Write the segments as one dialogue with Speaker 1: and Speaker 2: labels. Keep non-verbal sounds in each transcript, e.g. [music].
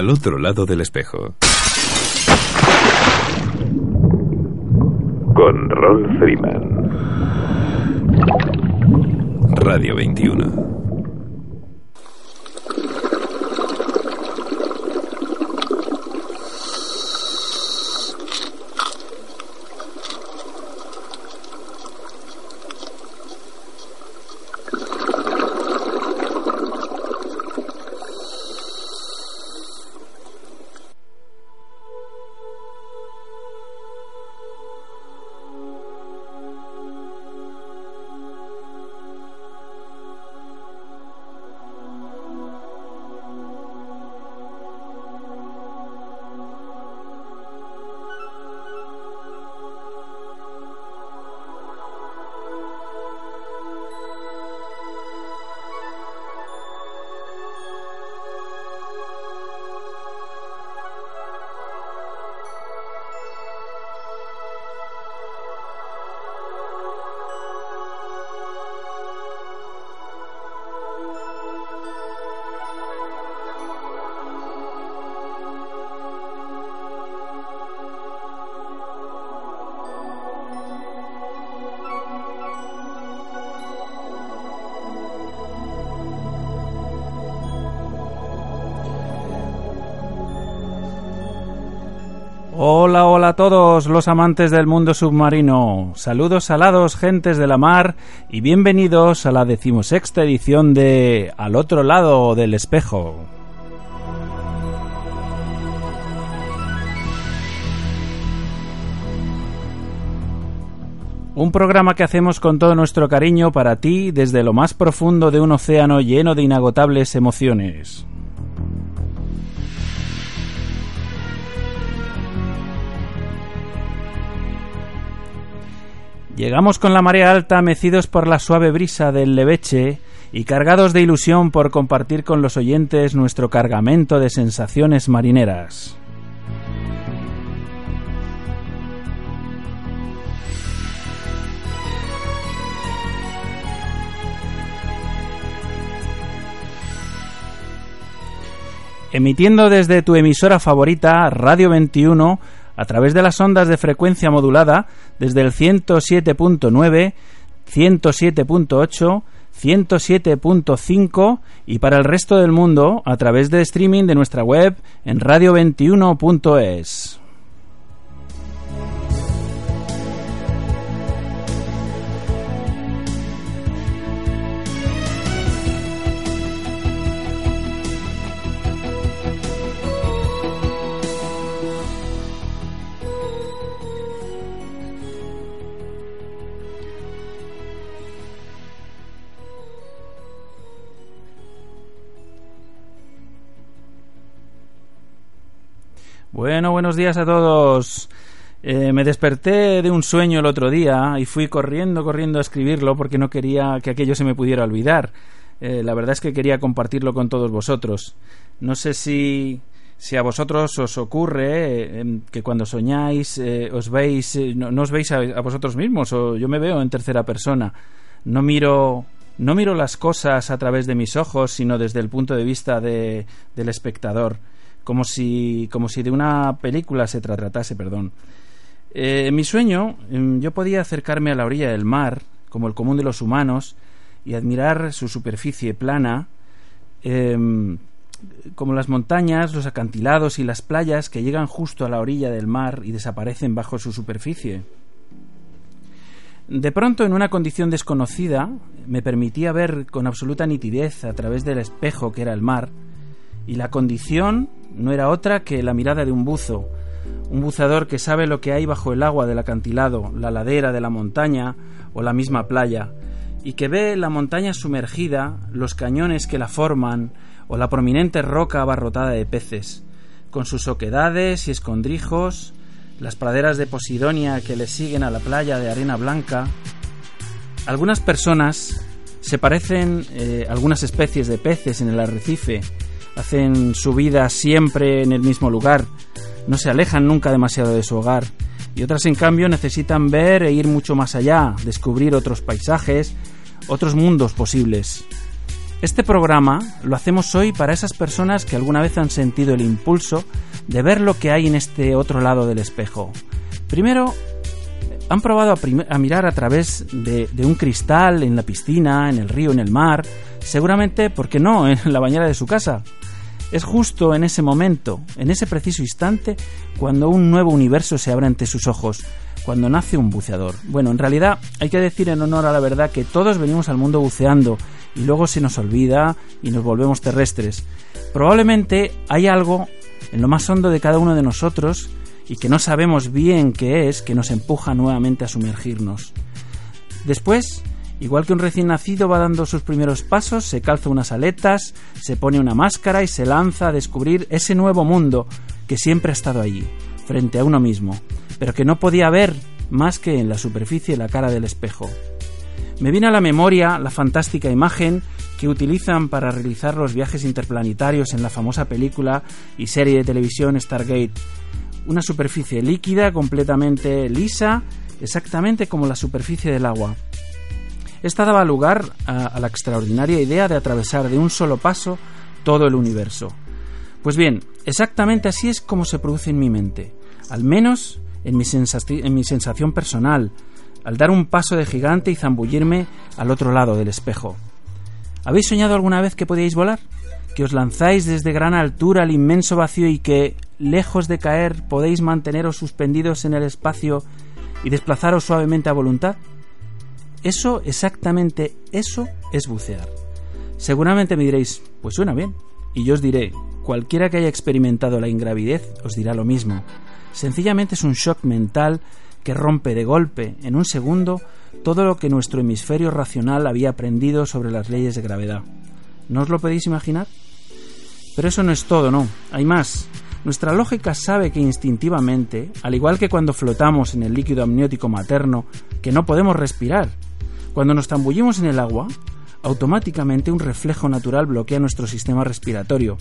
Speaker 1: Al otro lado del espejo. Con Ron Freeman. Radio 21.
Speaker 2: Hola, hola a todos los amantes del mundo submarino. Saludos alados, gentes de la mar, y bienvenidos a la decimosexta edición de Al otro lado del espejo. Un programa que hacemos con todo nuestro cariño para ti desde lo más profundo de un océano lleno de inagotables emociones. Llegamos con la marea alta, mecidos por la suave brisa del leveche y cargados de ilusión por compartir con los oyentes nuestro cargamento de sensaciones marineras. Emitiendo desde tu emisora favorita, Radio 21, a través de las ondas de frecuencia modulada desde el 107.9, 107.8, 107.5 y para el resto del mundo a través de streaming de nuestra web en radio21.es. Bueno, buenos días a todos. Eh, me desperté de un sueño el otro día y fui corriendo, corriendo a escribirlo porque no quería que aquello se me pudiera olvidar. Eh, la verdad es que quería compartirlo con todos vosotros. No sé si, si a vosotros os ocurre eh, que cuando soñáis os veis, no, os veis a, vosotros mismos o yo me veo en tercera persona. No miro no miro las cosas a través de mis ojos, sino desde el punto de vista de, del espectador como si, como si de una película se tratase, perdón. Eh, en mi sueño em, yo podía acercarme a la orilla del mar, como el común de los humanos, y admirar su superficie plana, em, como las montañas, los acantilados y las playas que llegan justo a la orilla del mar y desaparecen bajo su superficie. De pronto, en una condición desconocida, me permitía ver con absoluta nitidez a través del espejo que era el mar, y la condición no era otra que la mirada de un buzo, un buzador que sabe lo que hay bajo el agua del acantilado, la ladera de la montaña o la misma playa, y que ve la montaña sumergida, los cañones que la forman o la prominente roca abarrotada de peces, con sus oquedades y escondrijos, las praderas de Posidonia que le siguen a la playa de arena blanca. Algunas personas se parecen eh, algunas especies de peces en el arrecife hacen su vida siempre en el mismo lugar, no se alejan nunca demasiado de su hogar, y otras en cambio necesitan ver e ir mucho más allá, descubrir otros paisajes, otros mundos posibles. Este programa lo hacemos hoy para esas personas que alguna vez han sentido el impulso de ver lo que hay en este otro lado del espejo. Primero, han probado a, mirar a través de, de, un cristal en la piscina, en el río, en el mar, seguramente, ¿por qué no?, [laughs] en la bañera de su casa. Es justo en ese momento, en ese preciso instante, cuando un nuevo universo se abre ante sus ojos, cuando nace un buceador. Bueno, en realidad hay que decir en honor a la verdad que todos venimos al mundo buceando y luego se nos olvida y nos volvemos terrestres. Probablemente hay algo en lo más hondo de cada uno de nosotros y que no sabemos bien qué es que nos empuja nuevamente a sumergirnos. Después, igual que un recién nacido va dando sus primeros pasos, se calza unas aletas, se pone una máscara y se lanza a descubrir ese nuevo mundo que siempre ha estado allí, frente a uno mismo, pero que no podía ver más que en la superficie la cara del espejo. Me viene a la memoria la fantástica imagen que utilizan para realizar los viajes interplanetarios en la famosa película y serie de televisión Stargate. Una superficie líquida completamente lisa, exactamente como la superficie del agua. Esta daba lugar a, la extraordinaria idea de atravesar de un solo paso todo el universo. Pues bien, exactamente así es como se produce en mi mente, al menos en mi, en mi sensación personal, al dar un paso de gigante y zambullirme al otro lado del espejo. ¿Habéis soñado alguna vez que podíais volar? ¿Que os lanzáis desde gran altura al inmenso vacío y que, lejos de caer, podéis manteneros suspendidos en el espacio y desplazaros suavemente a voluntad? Eso, exactamente eso, es bucear. Seguramente me diréis, pues suena bien. Y yo os diré, cualquiera que haya experimentado la ingravidez os dirá lo mismo. Sencillamente es un shock mental que rompe de golpe, en un segundo, todo lo que nuestro hemisferio racional había aprendido sobre las leyes de gravedad. ¿No os lo podéis imaginar? Pero eso no es todo, no. Hay más. Nuestra lógica sabe que instintivamente, al igual que cuando flotamos en el líquido amniótico materno, que no podemos respirar, cuando nos tambullimos en el agua, automáticamente un reflejo natural bloquea nuestro sistema respiratorio.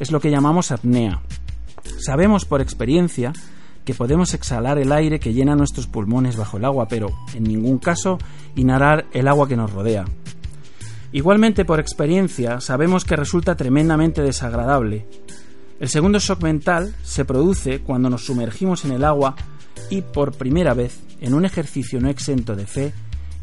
Speaker 2: Es lo que llamamos apnea. Sabemos por experiencia que podemos exhalar el aire que llena nuestros pulmones bajo el agua, pero en ningún caso inhalar el agua que nos rodea. Igualmente por experiencia sabemos que resulta tremendamente desagradable. El segundo shock mental se produce cuando nos sumergimos en el agua y por primera vez, en un ejercicio no exento de fe,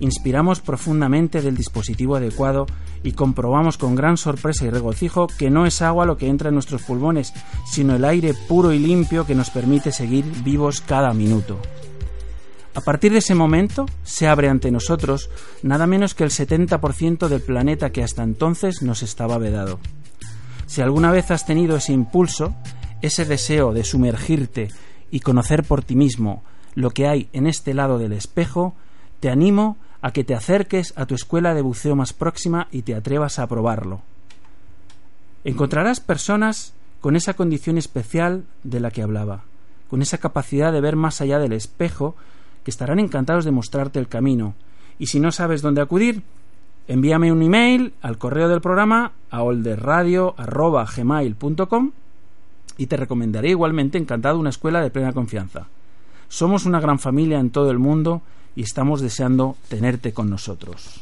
Speaker 2: inspiramos profundamente del dispositivo adecuado y comprobamos con gran sorpresa y regocijo que no es agua lo que entra en nuestros pulmones, sino el aire puro y limpio que nos permite seguir vivos cada minuto. A partir de ese momento se abre ante nosotros nada menos que el 70% del planeta que hasta entonces nos estaba vedado. Si alguna vez has tenido ese impulso, ese deseo de sumergirte y conocer por ti mismo lo que hay en este lado del espejo, te animo a que te acerques a tu escuela de buceo más próxima y te atrevas a probarlo. Encontrarás personas con esa condición especial de la que hablaba, con esa capacidad de ver más allá del espejo, que estarán encantados de mostrarte el camino. Y si no sabes dónde acudir, envíame un email al correo del programa a olderradio.gmail.com y te recomendaré igualmente encantado una escuela de plena confianza. Somos una gran familia en todo el mundo y estamos deseando tenerte con nosotros.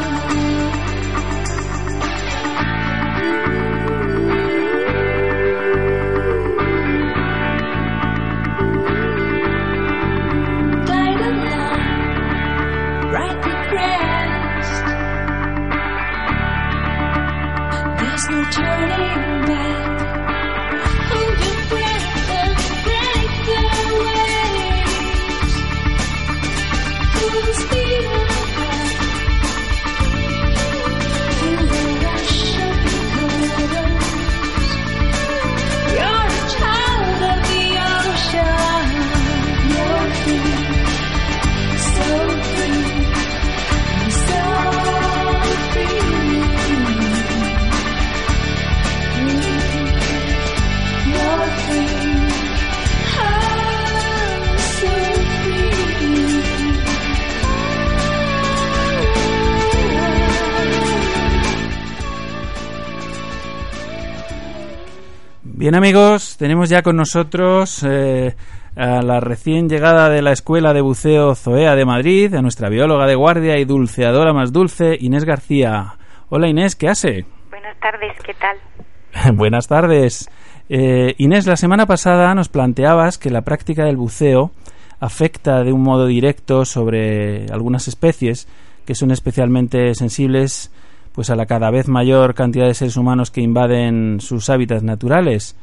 Speaker 2: Bien amigos, tenemos ya con nosotros eh, a la recién llegada de la Escuela de Buceo Zoea de Madrid, a nuestra bióloga de guardia y dulceadora más dulce, Inés García. Hola Inés, ¿qué hace?
Speaker 3: Buenas tardes, ¿qué tal? [laughs]
Speaker 2: Buenas tardes. Eh, Inés, la semana pasada nos planteabas que la práctica del buceo afecta de un modo directo sobre algunas especies que son especialmente sensibles pues a la cada vez mayor cantidad de seres humanos que invaden sus hábitats naturales.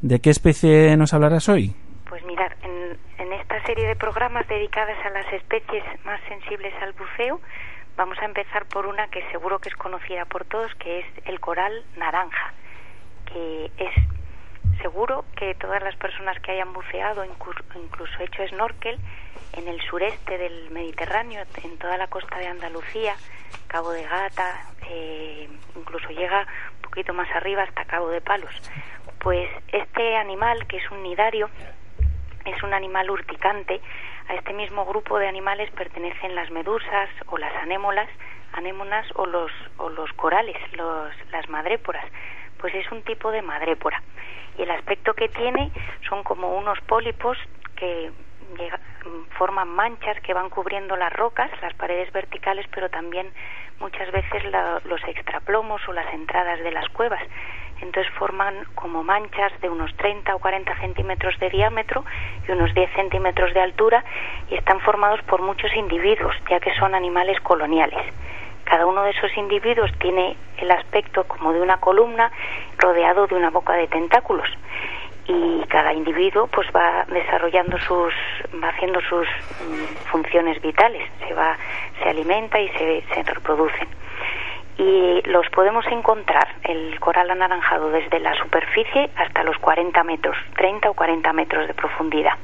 Speaker 2: ¿De qué especie nos hablarás hoy?
Speaker 3: Pues mirar, en, en esta serie de programas dedicadas a las especies más sensibles al buceo, vamos a empezar por una que seguro que es conocida por todos, que es el coral naranja, que es seguro que todas las personas que hayan buceado, incluso hecho snorkel, en el sureste del Mediterráneo, en toda la costa de Andalucía, Cabo de Gata, eh, incluso llega un poquito más arriba hasta Cabo de Palos. Pues este animal, que es un nidario, es un animal urticante. A este mismo grupo de animales pertenecen las medusas o las anémolas, anémonas o los, o los corales, los, las madréporas. Pues es un tipo de madrépora. Y el aspecto que tiene son como unos pólipos que forman manchas que van cubriendo las rocas, las paredes verticales, pero también muchas veces los extraplomos o las entradas de las cuevas. Entonces forman como manchas de unos 30 o 40 centímetros de diámetro y unos 10 centímetros de altura y están formados por muchos individuos, ya que son animales coloniales. Cada uno de esos individuos tiene el aspecto como de una columna rodeado de una boca de tentáculos. Y cada individuo pues va desarrollando sus va haciendo sus mm, funciones vitales. Se va se alimenta y se, se reproducen. Y los podemos encontrar el coral anaranjado desde la superficie hasta los 40 metros 30 o 40 metros de profundidad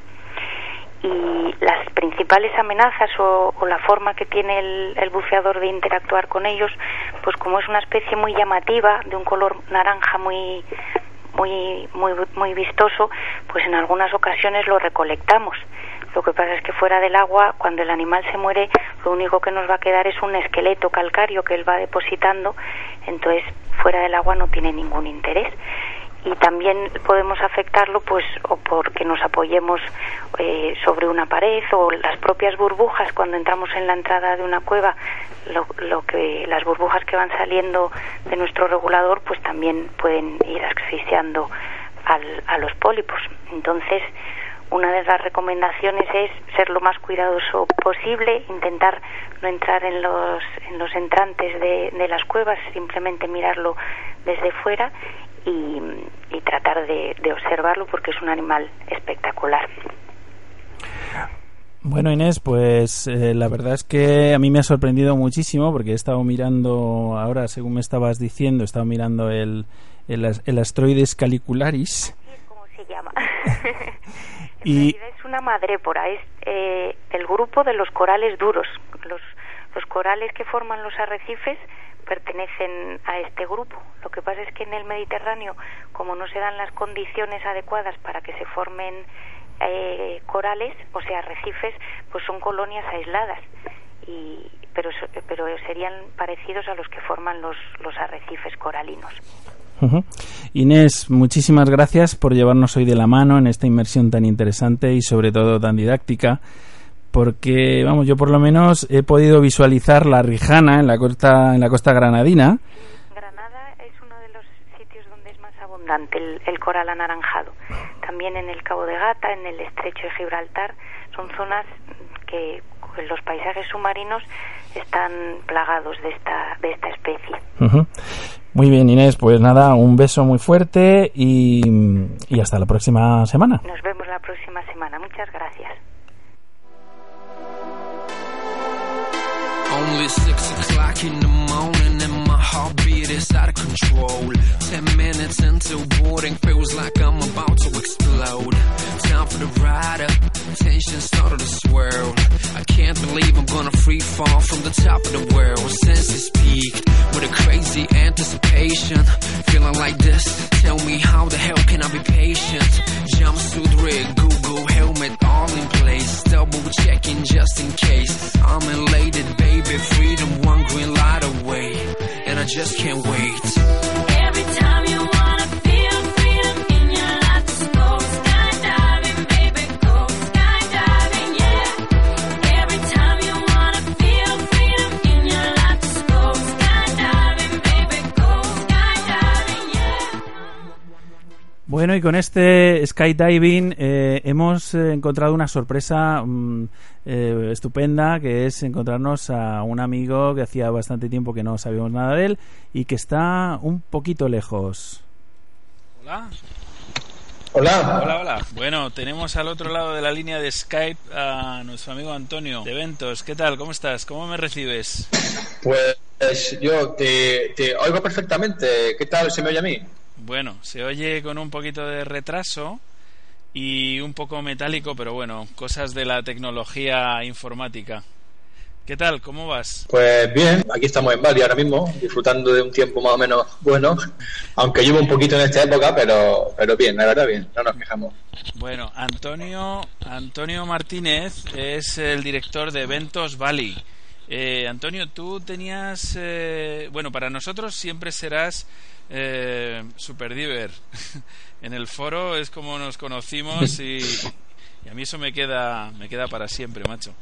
Speaker 3: y las principales amenazas o, la forma que tiene el, el, buceador de interactuar con ellos, pues como es una especie muy llamativa, de un color naranja muy muy, muy, muy vistoso, pues en algunas ocasiones lo recolectamos. Lo que pasa es que fuera del agua, cuando el animal se muere, lo único que nos va a quedar es un esqueleto calcario que él va depositando, entonces fuera del agua no tiene ningún interés y también podemos afectarlo pues o porque nos apoyemos eh, sobre una pared o las propias burbujas cuando entramos en la entrada de una cueva lo, lo, que las burbujas que van saliendo de nuestro regulador pues también pueden ir asfixiando al, a los pólipos. Entonces una de las recomendaciones es ser lo más cuidadoso posible, intentar no entrar en los, en los entrantes de, de las cuevas, simplemente mirarlo desde fuera y, tratar de, observarlo porque es un animal espectacular.
Speaker 2: Bueno, Inés, pues eh, la verdad es que a mí me ha sorprendido muchísimo porque he estado mirando, ahora según me estabas diciendo, he estado mirando el, el, asteroides calicularis.
Speaker 3: Como se llama. [laughs] [laughs] y es una madrépora, es eh, el grupo de los corales duros. Los, los corales que forman los arrecifes pertenecen a este grupo. Lo que pasa es que en el Mediterráneo, como no se dan las condiciones adecuadas para que se formen eh, corales, o sea, arrecifes, pues son colonias aisladas. Y, pero, pero serían parecidos a los que forman los, los arrecifes coralinos.
Speaker 2: Inés, muchísimas gracias por llevarnos hoy de la mano en esta inmersión tan interesante y sobre todo tan didáctica porque vamos yo por lo menos he podido visualizar la Rijana en la costa en la costa granadina
Speaker 3: Granada es uno de los sitios donde es más abundante el, coral anaranjado también en el Cabo de Gata en el Estrecho de Gibraltar son zonas que los paisajes submarinos están plagados de esta de esta especie
Speaker 2: Muy bien, Inés, pues nada, un beso muy fuerte y, y hasta la próxima semana.
Speaker 3: Nos vemos la próxima semana. Muchas gracias. Only six o'clock in the morning is out of control. Ten minutes into boarding feels like I'm about to explode. Time for the ride up, tension started to swirl. I can't believe I'm gonna free fall from the top of the world. Senses peak with a crazy anticipation. Feeling like this, tell me how the hell can I be patient? Jumpsuit rig, Google helmet all in place. Double checking just in case. I'm elated, baby freedom, one green light away, and I just can't wait.
Speaker 2: Bueno, y con este skydiving eh, hemos eh, encontrado una sorpresa mm, eh, estupenda, que es encontrarnos a un amigo que hacía bastante tiempo que no sabíamos nada de él y que está un poquito lejos.
Speaker 4: Hola.
Speaker 5: Hola.
Speaker 4: Hola, hola. Bueno, tenemos al otro lado de la línea de Skype a nuestro amigo Antonio de Eventos. ¿Qué tal? ¿Cómo estás? ¿Cómo me recibes?
Speaker 5: Pues yo te, te oigo perfectamente. ¿Qué tal se me oye a mí?
Speaker 4: Bueno, se oye con un poquito de retraso y un poco metálico, pero bueno, cosas de la tecnología informática. ¿Qué tal? ¿Cómo vas?
Speaker 5: Pues bien, aquí estamos en Bali ahora mismo, disfrutando de un tiempo más o menos bueno, aunque llevo un poquito en esta época, pero, pero bien, la verdad bien, no nos quejamos.
Speaker 4: Bueno, Antonio, Antonio Martínez es el director de Eventos Bali. Eh, Antonio, tú tenías, eh, bueno, para nosotros siempre serás eh, Super Diver. [laughs] en el foro es como nos conocimos y, y, a mí eso me queda, me queda para siempre, macho.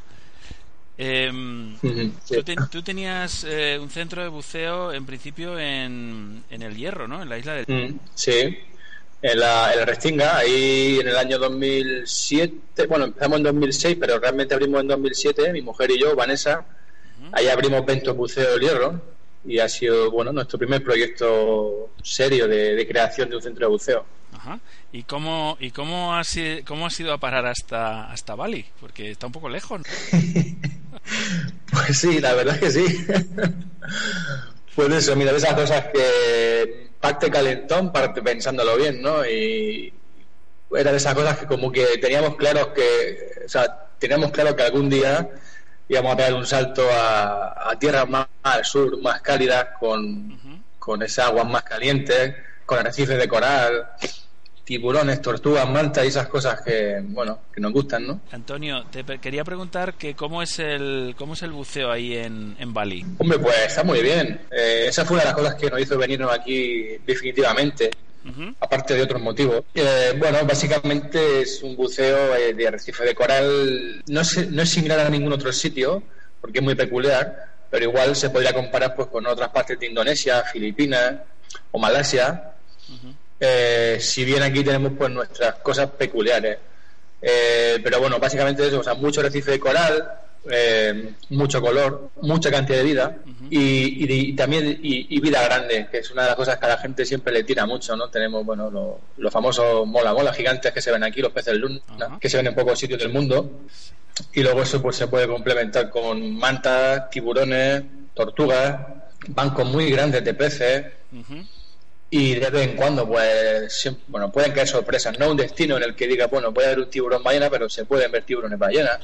Speaker 4: Eh, tú, te, tú, tenías eh, un centro de buceo en principio en, en, el Hierro, ¿no? En la isla del.
Speaker 5: Mm, sí, en la, en la Restinga, ahí en el año 2007. Bueno, empezamos en 2006, pero realmente abrimos en 2007, mi mujer y yo, Vanessa. Ahí abrimos Ventos Buceo del Hierro y ha sido bueno nuestro primer proyecto serio de, de creación de un centro de buceo.
Speaker 4: Ajá. ¿Y cómo, y cómo, has, cómo has ido a parar hasta, hasta Bali? Porque está un poco lejos. ¿no? [laughs]
Speaker 5: pues sí, la verdad es que sí. [laughs] pues eso, mira, de esas cosas que parte calentón, parte pensándolo bien, ¿no? Y era de esas cosas que como que teníamos claro que, o sea, teníamos claro que algún día íbamos a pegar un salto a, a tierras más al sur, más cálidas, con, uh -huh. con esas aguas más calientes, con arrecifes de coral, tiburones, tortugas, mantas y esas cosas que, bueno, que nos gustan, ¿no?
Speaker 4: Antonio, te quería preguntar que cómo es el cómo es el buceo ahí en, en Bali.
Speaker 5: Hombre, pues está muy bien. Eh, esa fue una de las cosas que nos hizo venirnos aquí definitivamente. Uh -huh. aparte de otros motivos. Eh, bueno, básicamente es un buceo eh, de arrecife de coral, no es, no es similar a ningún otro sitio, porque es muy peculiar, pero igual se podría comparar pues con otras partes de Indonesia, Filipinas o Malasia. Uh -huh. eh, si bien aquí tenemos pues nuestras cosas peculiares. Eh, pero bueno, básicamente eso, o sea, mucho arrecife de coral, eh, mucho color, mucha cantidad de vida uh -huh. y, y, y, también y, y, vida grande, que es una de las cosas que a la gente siempre le tira mucho, ¿no? Tenemos, bueno, los, famosos mola mola gigantes que se ven aquí, los peces luna, uh -huh. que se ven en pocos sitios del mundo y luego eso pues se puede complementar con mantas, tiburones, tortugas, bancos muy grandes de peces. Uh -huh y de vez en cuando pues bueno pueden caer sorpresas no un destino en el que diga bueno puede haber un tiburón ballena pero se pueden ver tiburones ballenas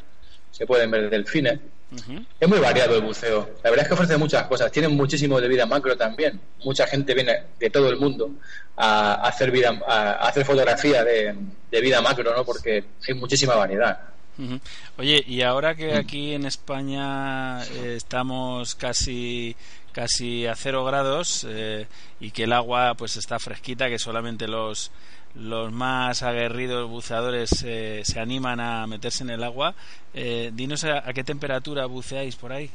Speaker 5: se pueden ver delfines uh -huh. es muy variado el buceo la verdad es que ofrece muchas cosas. Tiene muchísimo de vida macro también. Mucha gente viene de todo el mundo a, hacer vida a, hacer fotografía de, de, vida macro no porque hay muchísima variedad.
Speaker 4: Uh -huh. Oye, y ahora que aquí en España eh, estamos casi casi a cero grados eh, y que el agua pues está fresquita que solamente los los más aguerridos buceadores eh, se animan a meterse en el agua. Eh, dinos a, a, qué temperatura buceáis por ahí.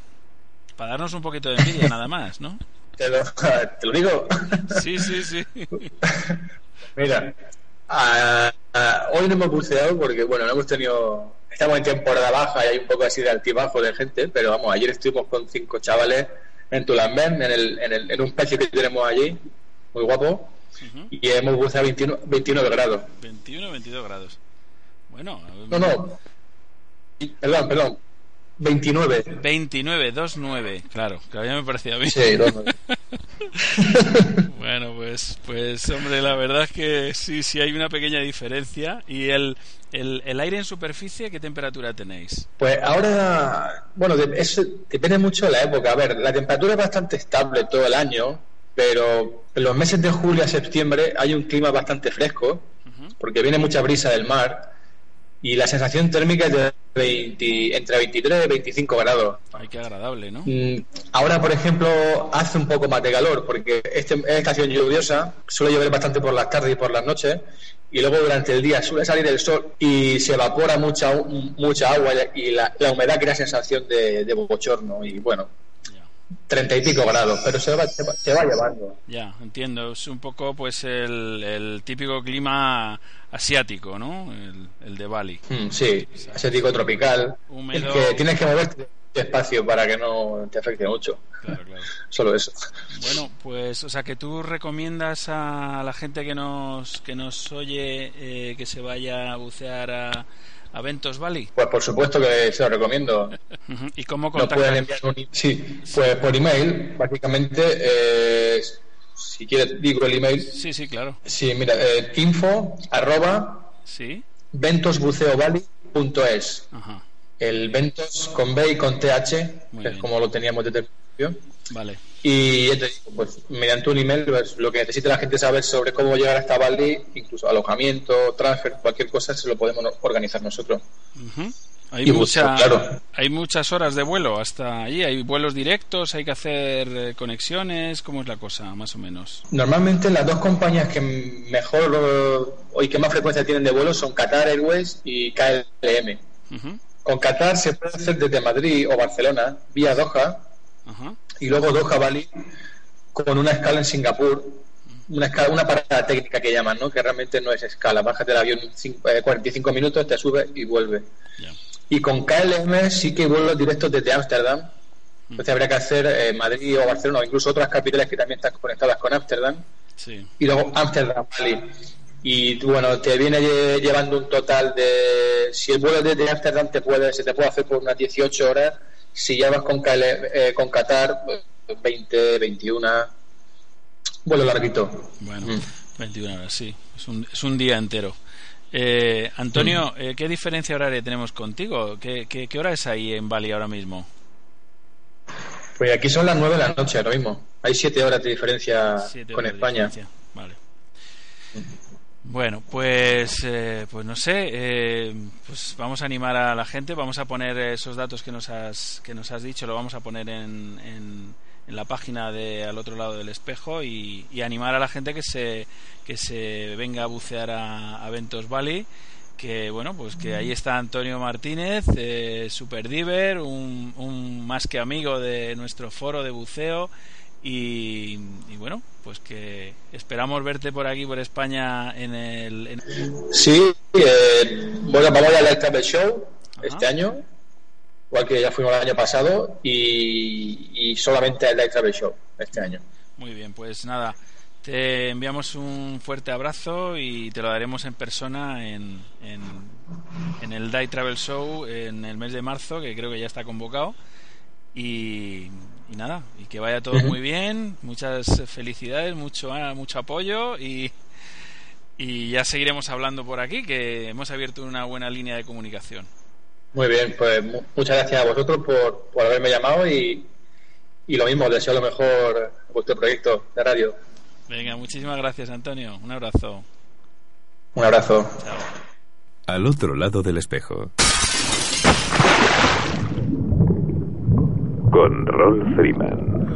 Speaker 4: Para darnos un poquito de envidia [laughs] nada más ¿no?
Speaker 5: te lo, [laughs] te lo digo.
Speaker 4: Sí sí sí. [laughs]
Speaker 5: Mira a, a, hoy no hemos buceado porque bueno no hemos tenido estamos en temporada baja y hay un poco así de altibajo de gente pero vamos ayer estuvimos con cinco chavales en Tulambén, en, el, en, el, en un pecio que tenemos allí, muy guapo, uh -huh. y hemos buceado 21, 29 grados.
Speaker 4: 21, 22 grados. Bueno.
Speaker 5: No, no. Perdón, perdón. 29.
Speaker 4: 29, 29, claro, que ya me parecía mí.
Speaker 5: Sí, 29. [laughs]
Speaker 4: bueno, pues, pues, hombre, la verdad es que sí, sí hay una pequeña diferencia. ¿Y el, el, el aire en superficie qué temperatura tenéis?
Speaker 5: Pues ahora, bueno, eso depende mucho de la época. A ver, la temperatura es bastante estable todo el año, pero en los meses de julio a septiembre hay un clima bastante fresco, porque viene mucha brisa del mar y la sensación térmica es de 20, entre 23 y 25 grados.
Speaker 4: Ay, qué agradable, ¿no?
Speaker 5: Mm, ahora, por ejemplo, hace un poco más de calor, porque este, es estación lluviosa, suele llover bastante por las tardes y por las noches, y luego durante el día suele salir el sol y se evapora mucha mucha agua y la, la humedad crea sensación de, de bochorno y bueno treinta y pico grados, pero se va, se va, se va llevando.
Speaker 4: Ya, entiendo. Es un poco pues el, el típico clima asiático, ¿no? El, el de Bali.
Speaker 5: Mm, sí, asiático tropical.
Speaker 4: Húmedo.
Speaker 5: El que tienes que moverte despacio para que no te afecte mucho.
Speaker 4: Claro, claro.
Speaker 5: Solo eso.
Speaker 4: Bueno, pues, o sea, que tú recomiendas a la gente que nos que nos oye eh, que se vaya a bucear a, a Ventos Valley.
Speaker 5: Pues por supuesto que se lo recomiendo.
Speaker 4: ¿Y cómo contactar?
Speaker 5: un Sí, pues por email, básicamente, eh, si quieres digo el email.
Speaker 4: Sí, sí, claro.
Speaker 5: Sí, mira, eh, info arroba
Speaker 4: Sí.
Speaker 5: ventosbuceovalley.es. El ventos con B y con TH,
Speaker 4: Muy
Speaker 5: que es como lo teníamos principio.
Speaker 4: Vale.
Speaker 5: Y te digo, pues mediante un email, pues, lo que necesite la gente saber sobre cómo llegar hasta Bali, incluso alojamiento, transfer, cualquier cosa, se lo podemos organizar nosotros.
Speaker 4: Ujú. Hay,
Speaker 5: Y
Speaker 4: mucha,
Speaker 5: claro.
Speaker 4: hay muchas horas de vuelo hasta allí. Hay vuelos directos, hay que hacer eh, conexiones. ¿Cómo es la cosa, más o menos?
Speaker 5: Normalmente las dos compañías que mejor eh, y que más frecuencia tienen de vuelo son Qatar Airways y KLM. Con Qatar se puede hacer desde Madrid o Barcelona vía Doha
Speaker 4: Ajá.
Speaker 5: y luego Doha Bali con una escala en Singapur, una escala, una parada técnica que llaman, ¿no? Que realmente no es escala. Bájate del avión cinco- eh, 45 minutos, te sube y vuelve.
Speaker 4: Ya.
Speaker 5: Y con KLM sí que vuelos directos desde Ámsterdam. Entonces habría que hacer eh, Madrid o Barcelona o incluso otras capitales que también están conectadas con Ámsterdam
Speaker 4: Sí.
Speaker 5: y luego Amsterdam Bali. Y bueno, te viene lle- llevando un total de. Si el vuelo desde Ámsterdam te puede, se te puede hacer por unas 18 horas. Si ya vas con, eh, con Qatar, pues, 20, 21. Vuelo larguito.
Speaker 4: Bueno,
Speaker 5: Mm.
Speaker 4: 21 horas, sí. Es un, es un día entero. Eh, Antonio,
Speaker 5: Mm.
Speaker 4: eh, ¿qué diferencia horaria tenemos contigo? ¿Qué, qué, qué hora es ahí en Bali ahora mismo?
Speaker 5: Pues aquí son las 9 de la noche, lo mismo. Hay 7 horas de diferencia
Speaker 4: Siete
Speaker 5: con
Speaker 4: horas de
Speaker 5: España.
Speaker 4: diferencia. Bueno, pues, eh, pues no sé, eh, pues vamos a animar a la gente, vamos a poner esos datos que nos has, que nos has dicho, lo vamos a poner en, en, la página de al otro lado del espejo y, animar a la gente que se, que se venga a bucear a, Ventos Valley que bueno pues que ahí está Antonio Martínez eh, super diver un, un más que amigo de nuestro foro de buceo y, y bueno pues que esperamos verte por aquí por España en el en-
Speaker 5: Sí, eh, bueno, vamos al Light Travel Show
Speaker 4: Ajá.
Speaker 5: este año, igual que ya fuimos el año pasado, y, y solamente al Light Travel Show este año.
Speaker 4: muy bien pues nada te enviamos un fuerte abrazo y te lo daremos en persona en, en, en el Day Travel Show en el mes de marzo que creo que ya está convocado y, y nada y que vaya todo muy bien muchas felicidades mucho ah, mucho apoyo y y ya seguiremos hablando por aquí que hemos abierto una buena línea de comunicación
Speaker 5: Muy bien, pues mu- muchas gracias a vosotros por, por haberme llamado y, y lo mismo, os deseo lo mejor a vuestro proyecto de radio.
Speaker 4: venga muchísimas gracias Antonio un abrazo
Speaker 5: Un abrazo.
Speaker 4: chao
Speaker 1: Al otro lado del espejo. Con Rolf Freeman.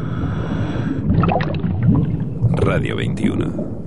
Speaker 1: Radio 21.